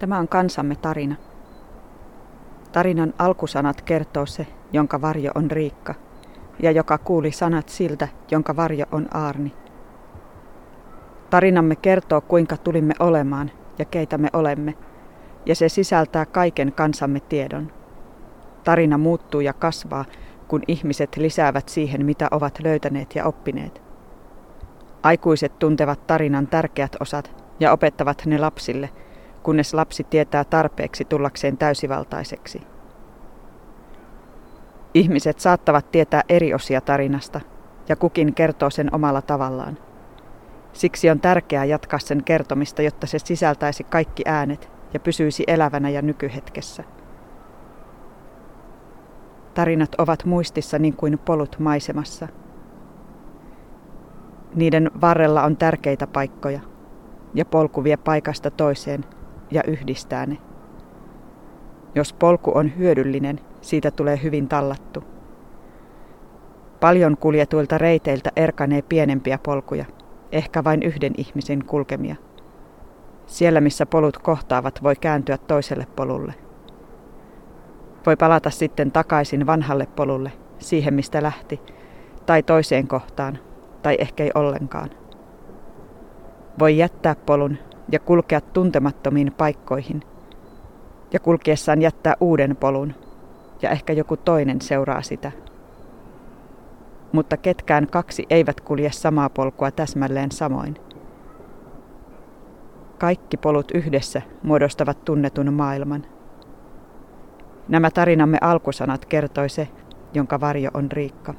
Tämä on kansamme tarina. Tarinan alkusanat kertoo se, jonka varjo on Riikka, ja joka kuuli sanat siltä, jonka varjo on Aarni. Tarinamme kertoo, kuinka tulimme olemaan ja keitä me olemme, ja se sisältää kaiken kansamme tiedon. Tarina muuttuu ja kasvaa, kun ihmiset lisäävät siihen, mitä ovat löytäneet ja oppineet. Aikuiset tuntevat tarinan tärkeät osat ja opettavat ne lapsille – kunnes lapsi tietää tarpeeksi tullakseen täysivaltaiseksi. Ihmiset saattavat tietää eri osia tarinasta, ja kukin kertoo sen omalla tavallaan. Siksi on tärkeää jatkaa sen kertomista, jotta se sisältäisi kaikki äänet ja pysyisi elävänä ja nykyhetkessä. Tarinat ovat muistissa niin kuin polut maisemassa. Niiden varrella on tärkeitä paikkoja, ja polku vie paikasta toiseen – ja yhdistää ne. Jos polku on hyödyllinen, siitä tulee hyvin tallattu. Paljon kuljetuilta reiteiltä erkanee pienempiä polkuja, ehkä vain yhden ihmisen kulkemia. Siellä, missä polut kohtaavat, voi kääntyä toiselle polulle. Voi palata sitten takaisin vanhalle polulle, siihen mistä lähti, tai toiseen kohtaan, tai ehkä ei ollenkaan. Voi jättää polun ja kulkea tuntemattomiin paikkoihin. Ja kulkiessaan jättää uuden polun, ja ehkä joku toinen seuraa sitä. Mutta ketkään kaksi eivät kulje samaa polkua täsmälleen samoin. Kaikki polut yhdessä muodostavat tunnetun maailman. Nämä tarinamme alkusanat kertoi se, jonka varjo on Riikka.